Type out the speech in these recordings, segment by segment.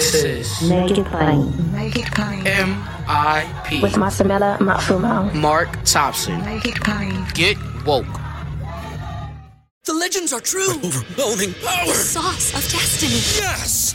This is Make it plain. Make it plain. M.I.P. With Masamela Matfumo. Mark Thompson. Make it plain. Get woke. The legends are true. Overwhelming power! Sauce of destiny. Yes!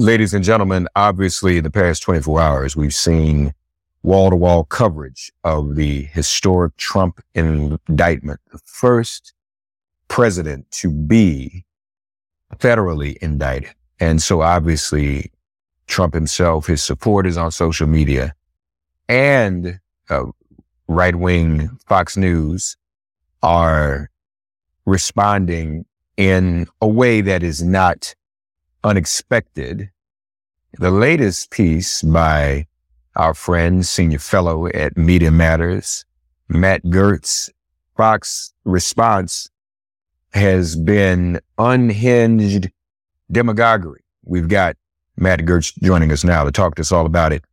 Ladies and gentlemen, obviously, in the past 24 hours, we've seen wall to wall coverage of the historic Trump indictment, the first president to be federally indicted. And so obviously, Trump himself, his supporters on social media, and uh, right wing Fox News are responding in a way that is not unexpected. The latest piece by our friend, senior fellow at Media Matters, Matt Gertz, Fox response has been unhinged demagoguery. We've got Matt Gertz joining us now to talk to us all about it.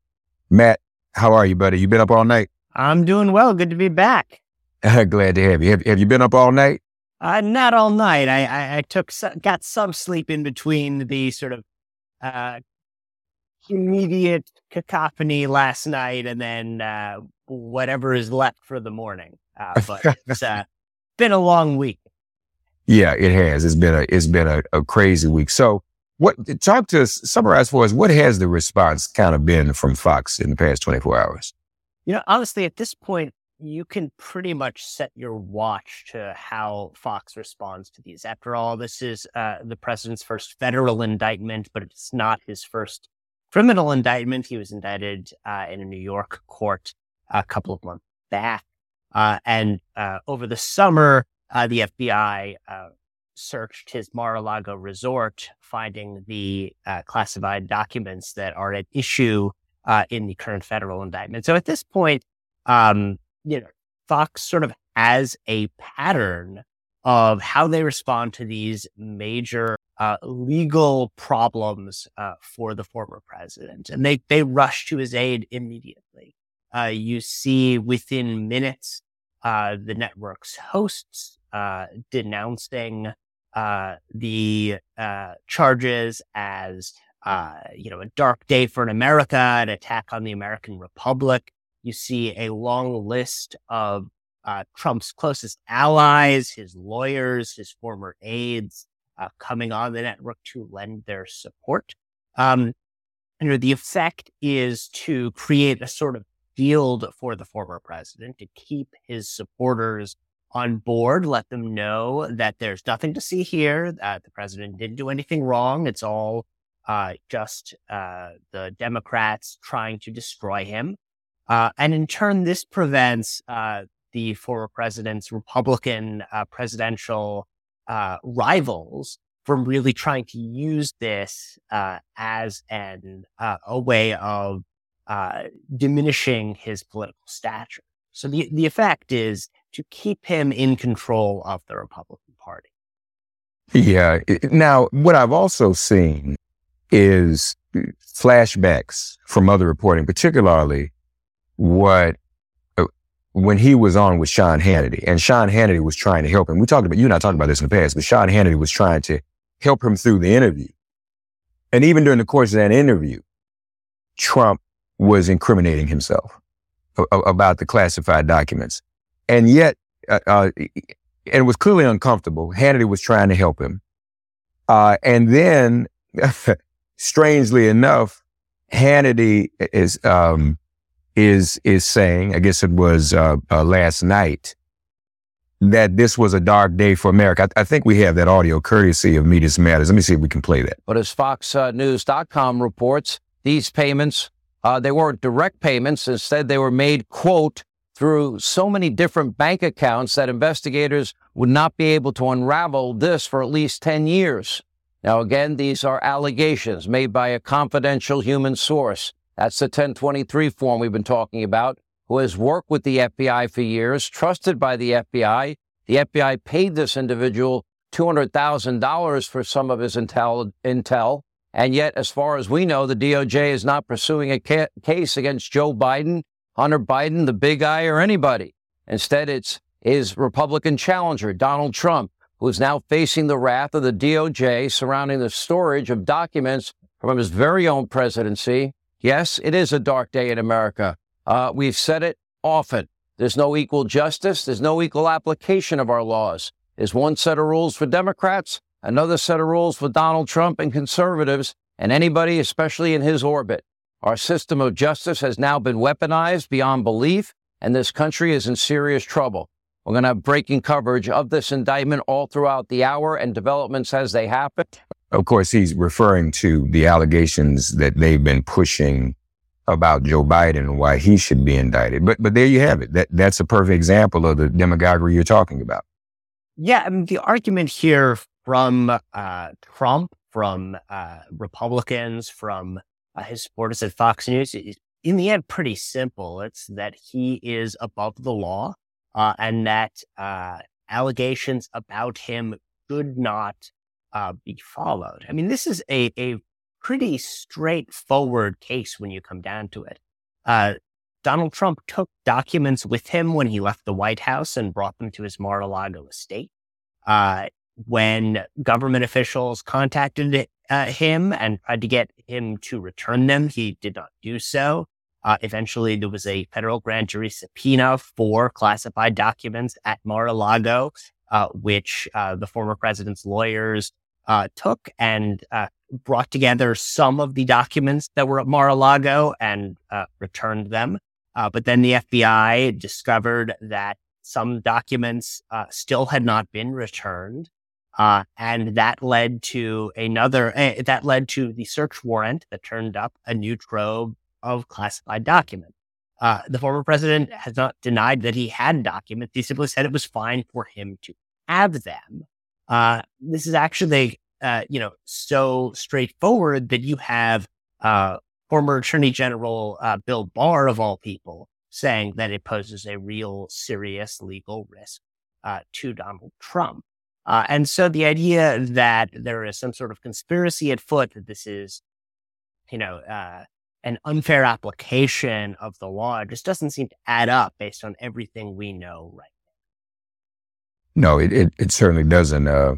Matt, how are you, buddy? You been up all night? I'm doing well. Good to be back. Glad to have you. Have, have you been up all night? Uh, not all night. I, I, I took so, got some sleep in between the sort of uh, immediate cacophony last night and then uh, whatever is left for the morning. Uh, but it's uh, been a long week. Yeah, it has. It's been a it's been a, a crazy week. So, what talk to us, summarize for us. What has the response kind of been from Fox in the past twenty four hours? You know, honestly, at this point, you can pretty much set your watch to how Fox responds to these. After all, this is uh, the president's first federal indictment, but it's not his first criminal indictment. He was indicted uh, in a New York court a couple of months back. Uh, and uh, over the summer, uh, the FBI uh, searched his Mar-a-Lago resort, finding the classified documents that are at issue in the current federal indictment. So at this point, um, you know, Fox sort of has a pattern of how they respond to these major uh, legal problems uh, for the former president, and they they rush to his aid immediately. Uh, you see within minutes uh, the network's hosts uh, denouncing uh, the charges as you know a dark day for an America, an attack on the American Republic. You see a long list of uh, Trump's closest allies, his lawyers, his former aides, uh, coming on the network to lend their support. Um, you know, the effect is to create a sort of field for the former president to keep his supporters on board, let them know that there's nothing to see here, that the president didn't do anything wrong. It's all uh, just uh, the Democrats trying to destroy him. Uh, and in turn, this prevents uh, the former president's Republican uh, presidential uh, rivals from really trying to use this uh, as an uh, a way of diminishing his political stature. So the the effect is to keep him in control of the Republican Party. Yeah. Now, what I've also seen is flashbacks from other reporting, particularly what uh, when he was on with Sean Hannity, and Sean Hannity was trying to help him. We talked about you and I talked about this in the past, but Sean Hannity was trying to help him through the interview. And even during the course of that interview, Trump was incriminating himself about the classified documents. And yet, uh, uh, and was clearly uncomfortable. Hannity was trying to help him. Uh, and then, strangely enough, Hannity is, um, is is saying, I guess it was uh, uh, last night, that this was a dark day for America. I, I, think we have that audio courtesy of Media Matters. Let me see if we can play that. But as FoxNews.com uh, reports, these payments, uh, they weren't direct payments. Instead, they were made, quote, through so many different bank accounts that investigators would not be able to unravel this for at least 10 years. Now, again, these are allegations made by a confidential human source. That's the 1023 form we've been talking about, who has worked with the FBI for years, trusted by the FBI. The FBI paid this individual $200,000 for some of his intel, intel. And yet, as far as we know, the DOJ is not pursuing a ca- case against Joe Biden Hunter Biden, the big guy, or anybody. Instead, it's his Republican challenger, Donald Trump, who is now facing the wrath of the DOJ surrounding the storage of documents from his very own presidency. Yes, it is a dark day in America. Uh, we've said it often. There's no equal justice. There's no equal application of our laws. There's one set of rules for Democrats, another set of rules for Donald Trump and conservatives, and anybody, especially in his orbit. Our system of justice has now been weaponized beyond belief, and this country is in serious trouble. We're going to have breaking coverage of this indictment all throughout the hour and developments as they happen. Of course, he's referring to the allegations that they've been pushing about Joe Biden and why he should be indicted. But but there you have it. That that's a perfect example of the demagoguery you're talking about. Yeah, I mean, the argument here from uh, Trump, from uh, Republicans, from uh, his supporters at Fox News is in the end pretty simple. It's that he is above the law uh, and that uh, allegations about him should not uh, be followed. I mean, this is a, a pretty straightforward case when you come down to it. Uh, Donald Trump took documents with him when he left the White House and brought them to his Mar-a-Lago estate. Uh, when government officials contacted uh, him and tried to get him to return them. He did not do so. Uh, eventually, there was a federal grand jury subpoena for classified documents at Mar-a-Lago, uh, which uh, the former president's lawyers uh, took and uh, brought together some of the documents that were at Mar-a-Lago and returned them. but then the FBI discovered that some documents still had not been returned. Uh, and that led to another, uh, that led to the search warrant that turned up a new trove of classified documents. Uh, the former president has not denied that he had documents. He simply said it was fine for him to have them. Uh, this is actually, uh, you know, so straightforward that you have uh, former Attorney General Bill Barr, of all people, saying that it poses a real serious legal risk to Donald Trump. Uh, and so the idea that there is some sort of conspiracy at foot that this is, you know, uh, an unfair application of the law just doesn't seem to add up based on everything we know right. No, it, it, it certainly doesn't. Uh,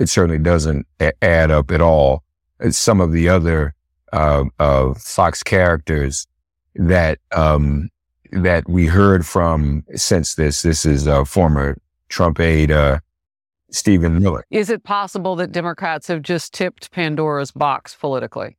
it certainly doesn't a- add up at all. It's some of the other uh, uh, Fox characters that um, that we heard from since this. This is a former Trump aide uh, Stephen Miller. Is it possible that Democrats have just tipped Pandora's box politically?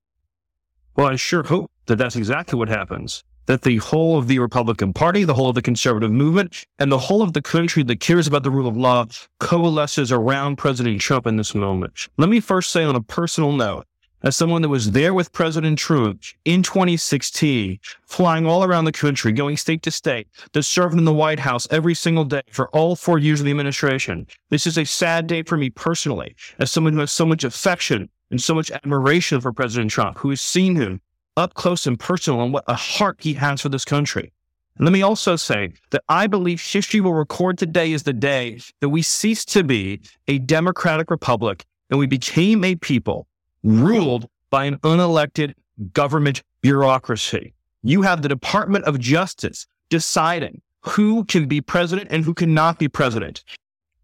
Well, I sure hope that that's exactly what happens. That the whole of the Republican Party, the whole of the conservative movement, and the whole of the country that cares about the rule of law coalesces around President Trump in this moment. Let me first say on a personal note as someone that was there with President Trump in 2016, flying all around the country, going state to state, that served in the White House every single day for all four years of the administration. This is a sad day for me personally, as someone who has so much affection and so much admiration for President Trump, who has seen him up close and personal on what a heart he has for this country. And let me also say that I believe history will record today is the day that we ceased to be a democratic republic and we became a people ruled by an unelected government bureaucracy. You have the Department of Justice deciding who can be president and who cannot be president.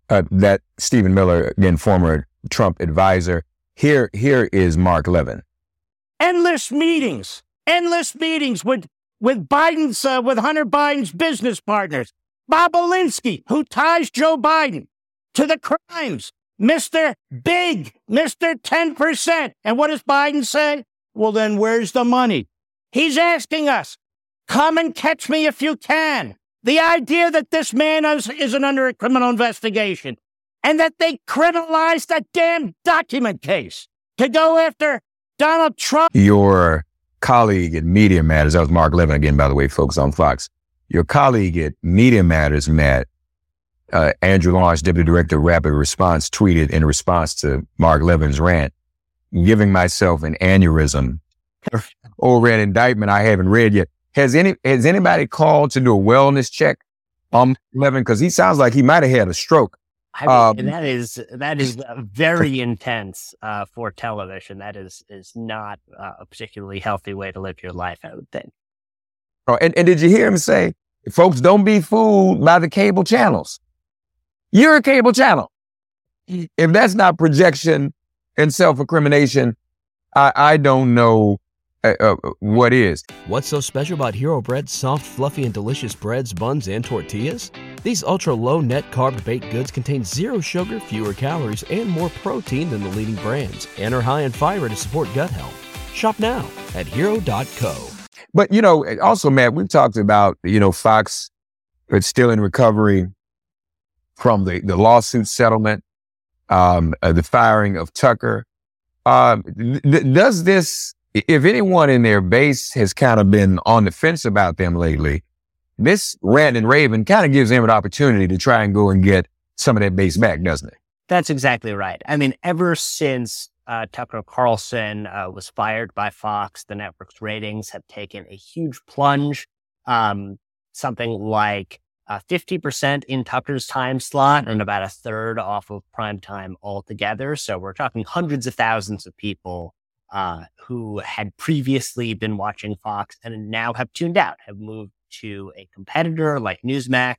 Uh, that Stephen Miller, again, former Trump advisor. Here, here is Mark Levin. Endless meetings, endless meetings with with Biden's uh, with Hunter Biden's business partners, Bobulinski, who ties Joe Biden to the crimes Mr. Big, Mr. 10%. And what does Biden say? Well, then where's the money? He's asking us, Come and catch me if you can. The idea that this man is, isn't under a criminal investigation and that they criminalized that damn document case to go after Donald Trump. Your colleague at Media Matters, that was Mark Levin again, by the way, folks on Fox. Your colleague at Media Matters, Matt, uh, Andrew Lawrence, Deputy Director of Rapid Response, tweeted in response to Mark Levin's rant, giving myself an aneurysm over an indictment I haven't read yet. Has any has anybody called to do a wellness check on Levin? Because he sounds like he might have had a stroke. I mean, um, that is that is very intense uh, for television. That is is not uh, a particularly healthy way to live your life. I would think. Oh, and, and did you hear him say, "Folks, don't be fooled by the cable channels. You're a cable channel. If that's not projection and self incrimination, I, I don't know uh, uh, what is. What's so special about Hero Bread's soft, fluffy, and delicious breads, buns, and tortillas? These ultra low net carb baked goods contain zero sugar, fewer calories, and more protein than the leading brands, and are high in fiber to support gut health. Shop now at hero.co. But, you know, also, Matt, we've talked about, you know, Fox, it's still in recovery from the, the lawsuit settlement, um, uh, the firing of Tucker. Um, th- does this if anyone in their base has kind of been on the fence about them lately, this rant and Raven kind of gives them an opportunity to try and go and get some of that base back, doesn't it? That's exactly right. I mean, ever since uh, Tucker Carlson uh, was fired by Fox, the network's ratings have taken a huge plunge. Um, something like uh, 50% in Tucker's time slot and about a third off of prime time altogether. So we're talking hundreds of thousands of people uh, who had previously been watching Fox and now have tuned out, have moved to a competitor like Newsmax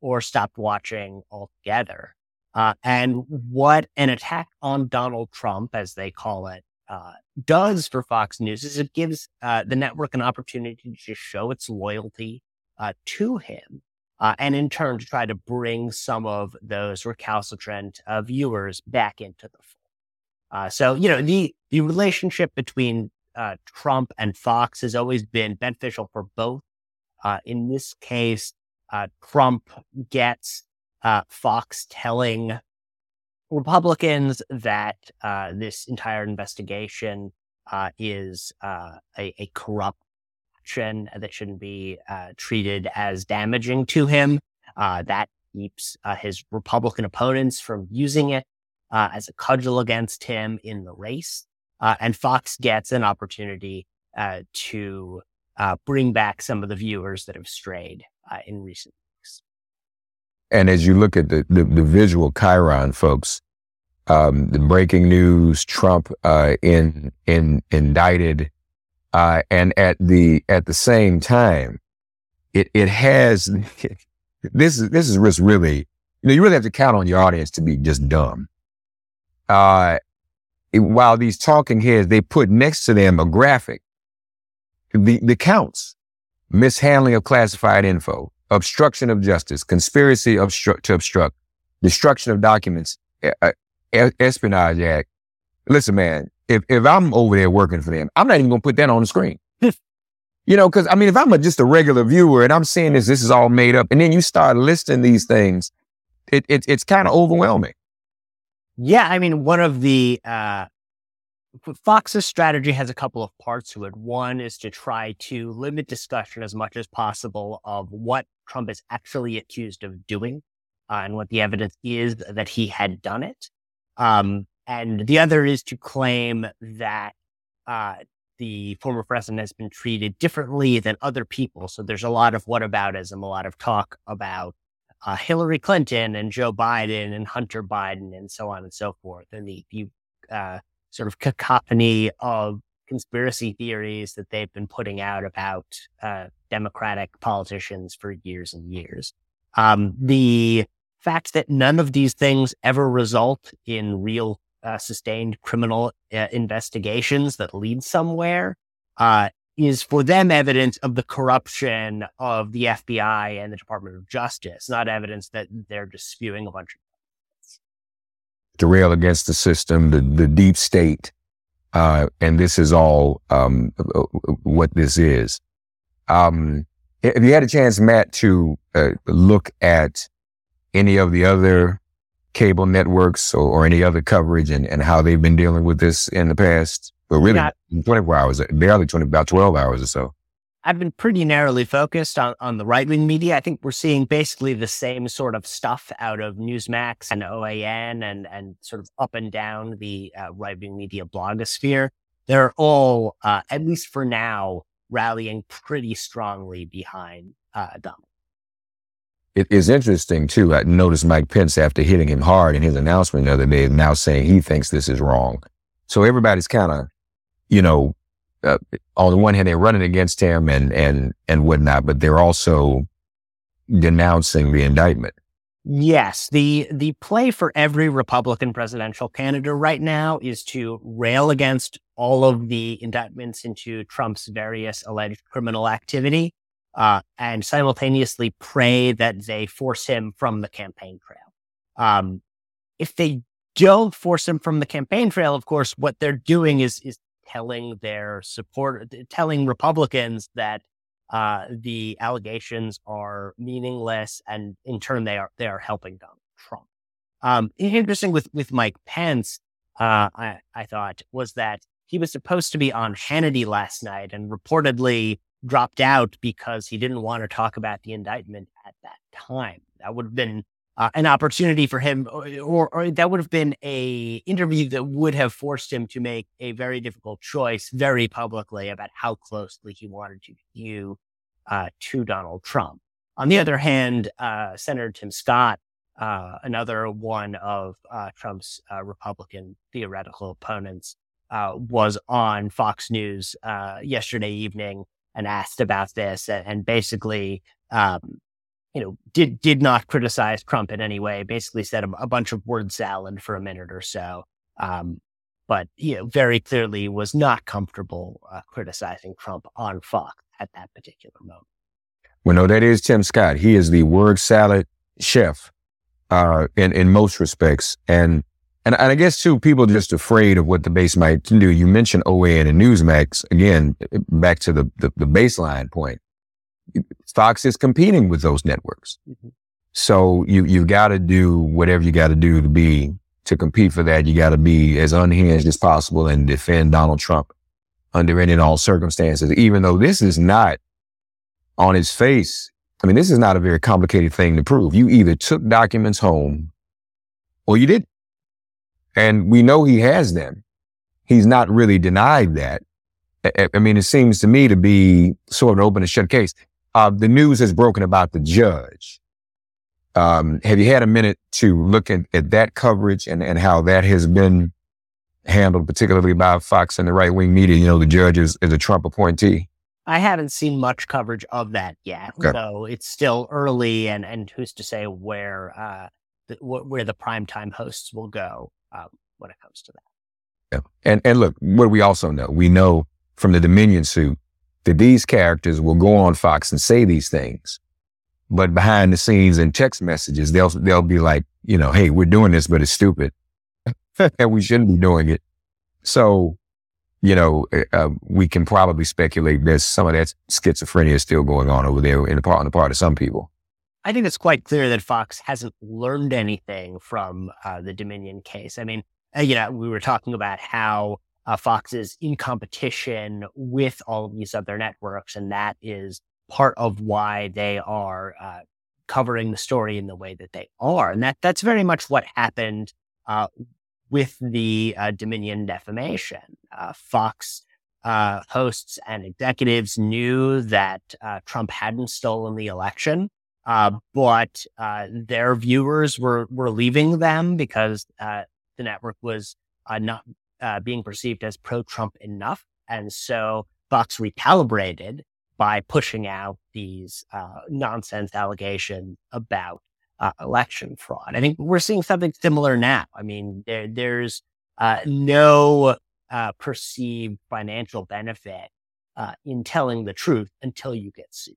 or stopped watching altogether. Uh, and what an attack on Donald Trump, as they call it, uh, does for Fox News is it gives uh, the network an opportunity to just show its loyalty uh, to him. Uh, and in turn, to try to bring some of those recalcitrant viewers back into the fold. Uh, so, you know, the, the relationship between uh, Trump and Fox has always been beneficial for both. Uh, in this case, uh, Trump gets uh, Fox telling Republicans that uh, this entire investigation is a, a, corrupt action that shouldn't be treated as damaging to him. that keeps his Republican opponents from using it uh, as a cudgel against him in the race. Uh, and Fox gets an opportunity uh, to uh, bring back some of the viewers that have strayed uh, in recent weeks. And as you look at the, the, the visual chyron, folks, um, the breaking news, Trump uh, in, in indicted, and at the at the same time, it it has this is this is really you know you really have to count on your audience to be just dumb uh, while these talking heads, they put next to them a graphic, the, the counts, mishandling of classified info, obstruction of justice, conspiracy obstru- to obstruct, destruction of documents, uh, espionage act. Listen, man, if, if I'm over there working for them, I'm not even going to put that on the screen. you know, cause I mean, if I'm a, just a regular viewer and I'm seeing this, this is all made up. And then you start listing these things, it, it it's kind of overwhelming. Yeah, I mean, one of the uh, Fox's strategy has a couple of parts to it. One is to try to limit discussion as much as possible of what Trump is actually accused of doing uh, and what the evidence is that he had done it. Um, and the other is to claim that uh, the former president has been treated differently than other people. So there's a lot of whataboutism, a lot of talk about uh, Hillary Clinton and Joe Biden and Hunter Biden and so on and so forth, and the, the uh, sort of cacophony of conspiracy theories that they've been putting out about uh, Democratic politicians for years and years. Um, the fact that none of these things ever result in real uh, sustained criminal uh, investigations that lead somewhere uh, is for them evidence of the corruption of the FBI and the Department of Justice, not evidence that they're just spewing a bunch of to rail against the system, the, the deep state, uh, and this is all um, what this is. Um, If you had a chance, Matt, to uh, look at any of the other cable networks or, or, any other coverage and, and how they've been dealing with this in the past, but really Not, 24 hours, barely 20, about 12 hours or so. I've been pretty narrowly focused on, on the right wing media. I think we're seeing basically the same sort of stuff out of Newsmax and OAN and, and sort of up and down the uh, right wing media blogosphere. They're all, uh, at least for now, rallying pretty strongly behind uh, Donald. It is interesting too. I noticed Mike Pence after hitting him hard in his announcement the other day, now saying he thinks this is wrong. So everybody's kind of, you know, uh, on the one hand, they're running against him and, and, and whatnot, but they're also denouncing the indictment. Yes, the the play for every Republican presidential candidate right now is to rail against all of the indictments into Trump's various alleged criminal activity, uh, and simultaneously pray that they force him from the campaign trail. Um, if they don't force him from the campaign trail, of course, what they're doing is is telling their support, telling Republicans that uh, the allegations are meaningless, and in turn, they are they are helping Donald Trump. Um, interesting with with Mike Pence, uh, I I thought was that he was supposed to be on Hannity last night and reportedly dropped out because he didn't want to talk about the indictment at that time. That would have been uh, an opportunity for him, or, or, that would have been a interview that would have forced him to make a very difficult choice very publicly about how closely he wanted to view uh, to Donald Trump. On the other hand, uh, Senator Tim Scott, uh, another one of uh, Trump's uh, Republican theoretical opponents, was on Fox News yesterday evening and asked about this, and, and basically um, you know, did did not criticize Trump in any way. Basically, said a, a bunch of word salad for a minute or so. Um, but you know, very clearly was not comfortable uh, criticizing Trump on Fox at that particular moment. Well, no, that is Tim Scott. He is the word salad chef uh, in in most respects, and and, and I guess too, people are just afraid of what the base might do. You mentioned OAN and Newsmax again. Back to the, the, the baseline point Fox is competing with those networks. Mm-hmm. So you, you've got to do whatever you got to do to be, to compete for that. You got to be as unhinged as possible and defend Donald Trump under any and all circumstances, even though this is not on his face. I mean, this is not a very complicated thing to prove. You either took documents home or you didn't. And we know he has them. He's not really denied that. I, I mean, it seems to me to be sort of an open and shut case uh, the news has broken about the judge. Um, have you had a minute to look at, at that coverage and, and how that has been handled, particularly by Fox and the right wing media? You know, the judge is, is a Trump appointee. I haven't seen much coverage of that yet, okay. though it's still early, and and who's to say where uh, the, where the primetime hosts will go um, when it comes to that. Yeah, and and look, what we also know, we know from the Dominion suit that these characters will go on Fox and say these things. But behind the scenes in text messages, they'll, they'll be like, you know, hey, we're doing this, but it's stupid and we shouldn't be doing it. So, you know, uh, uh, we can probably speculate there's some of that schizophrenia is still going on over there in the part, on the part of some people. I think it's quite clear that Fox hasn't learned anything from uh, the Dominion case. I mean, uh, you know, we were talking about how uh, Fox is in competition with all of these other networks, and that is part of why they are uh, covering the story in the way that they are, and that that's very much what happened uh, with the uh, Dominion defamation. Uh, Fox uh, hosts and executives knew that Trump hadn't stolen the election. but their viewers were were leaving them because the network was not uh, being perceived as pro Trump enough. And so Fox recalibrated by pushing out these uh, nonsense allegations about uh, election fraud. I think we're seeing something similar now. I mean, there, there's uh, no uh, perceived financial benefit uh, in telling the truth until you get sued.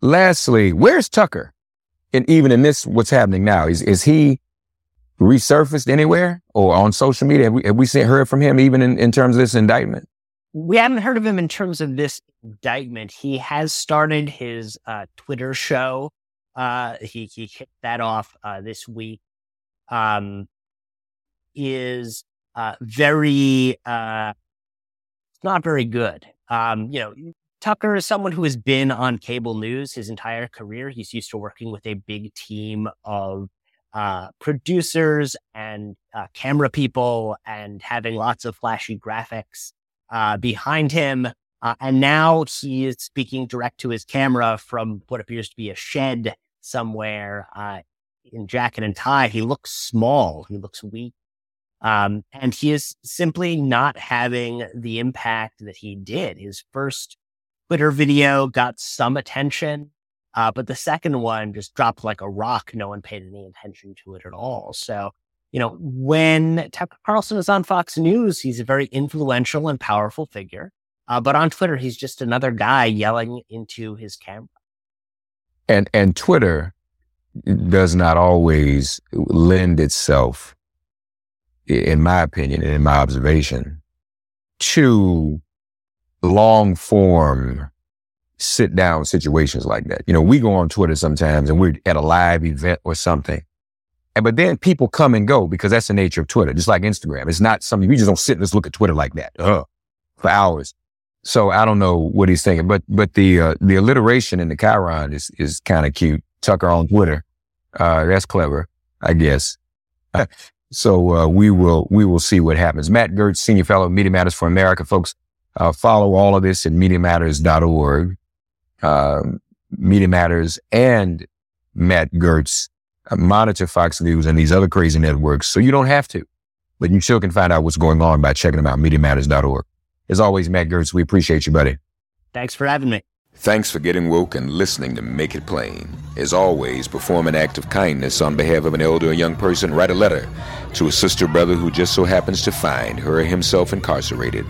Lastly, where's Tucker? And even in this, what's happening now, is is he resurfaced anywhere or on social media? Have we, have we seen, heard from him even in, in terms of this indictment? We haven't heard of him in terms of this indictment. He has started his uh, Twitter show. Uh, he he kicked that off uh, this week. Um, is uh, very uh, not very good. Um, you know, Tucker is someone who has been on cable news his entire career. He's used to working with a big team of uh, producers and uh, camera people and having lots of flashy graphics uh, behind him. Uh, and now he is speaking direct to his camera from what appears to be a shed somewhere uh, in jacket and tie. He looks small. He looks weak. Um, and he is simply not having the impact that he did. His first Twitter video got some attention, uh, but the second one just dropped like a rock. No one paid any attention to it at all. So, you know, when Tucker Carlson is on Fox News, he's a very influential and powerful figure. Uh, but on Twitter, he's just another guy yelling into his camera. And and Twitter does not always lend itself, in my opinion and in my observation, to long form sit down situations like that. You know, we go on Twitter sometimes and we're at a live event or something. And but then people come and go because that's the nature of Twitter, just like Instagram. It's not something we just don't sit and just look at Twitter like that uh, for hours. So I don't know what he's thinking, but but the uh, the alliteration in the chyron is is kind of cute. Tucker on Twitter, uh, that's clever, I guess. so uh, we will we will see what happens. Matt Gertz, senior fellow, Media Matters for America, folks. Uh, follow all of this at MediaMatters.org. Uh, Media Matters and Matt Gertz uh, monitor Fox News and these other crazy networks so you don't have to, but you still can find out what's going on by checking them out, MediaMatters.org. As always, Matt Gertz, we appreciate you, buddy. Thanks for having me. Thanks for getting woke and listening to Make It Plain. As always, perform an act of kindness on behalf of an elder or young person. Write a letter to a sister brother who just so happens to find her or himself incarcerated.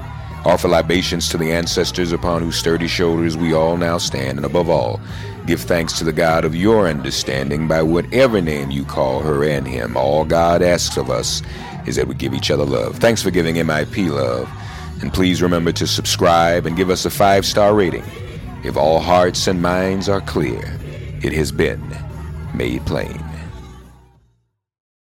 Offer libations to the ancestors upon whose sturdy shoulders we all now stand, and above all, give thanks to the God of your understanding by whatever name you call her and him. All God asks of us is that we give each other love. Thanks for giving MIP love. And please remember to subscribe and give us a five star rating. If all hearts and minds are clear, it has been made plain.